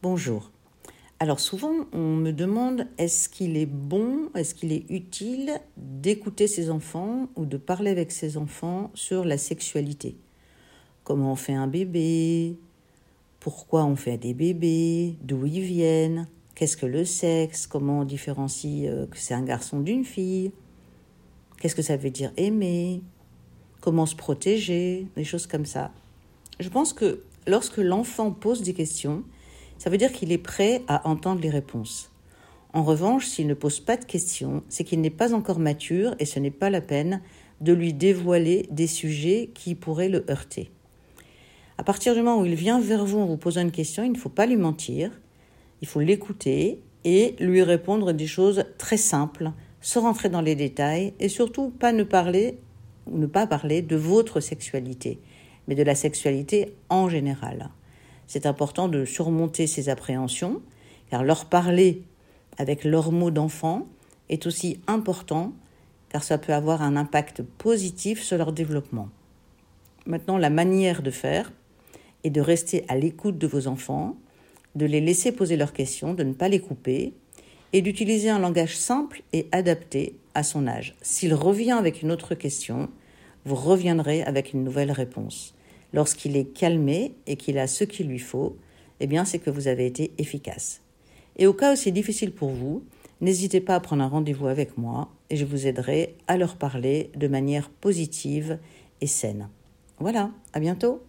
Bonjour. Alors souvent, on me demande est-ce qu'il est bon, est-ce qu'il est utile d'écouter ses enfants ou de parler avec ses enfants sur la sexualité? Comment on fait un bébé? Pourquoi on fait des bébés? D'où ils viennent? Qu'est-ce que le sexe? Comment on différencie euh, que c'est un garçon d'une fille? Qu'est-ce que ça veut dire aimer? Comment se protéger? Des choses comme ça. Je pense que lorsque l'enfant pose des questions, ça veut dire qu'il est prêt à entendre les réponses. En revanche, s'il ne pose pas de questions, c'est qu'il n'est pas encore mature et ce n'est pas la peine de lui dévoiler des sujets qui pourraient le heurter. À partir du moment où il vient vers vous en vous posant une question, il ne faut pas lui mentir, il faut l'écouter et lui répondre des choses très simples, sans rentrer dans les détails et surtout ne ne pas parler de votre sexualité, mais de la sexualité en général. C'est important de surmonter ces appréhensions, car leur parler avec leurs mots d'enfant est aussi important, car ça peut avoir un impact positif sur leur développement. Maintenant, la manière de faire est de rester à l'écoute de vos enfants, de les laisser poser leurs questions, de ne pas les couper, et d'utiliser un langage simple et adapté à son âge. S'il revient avec une autre question, vous reviendrez avec une nouvelle réponse lorsqu'il est calmé et qu'il a ce qu'il lui faut, eh bien c'est que vous avez été efficace. Et au cas où c'est difficile pour vous, n'hésitez pas à prendre un rendez-vous avec moi et je vous aiderai à leur parler de manière positive et saine. Voilà, à bientôt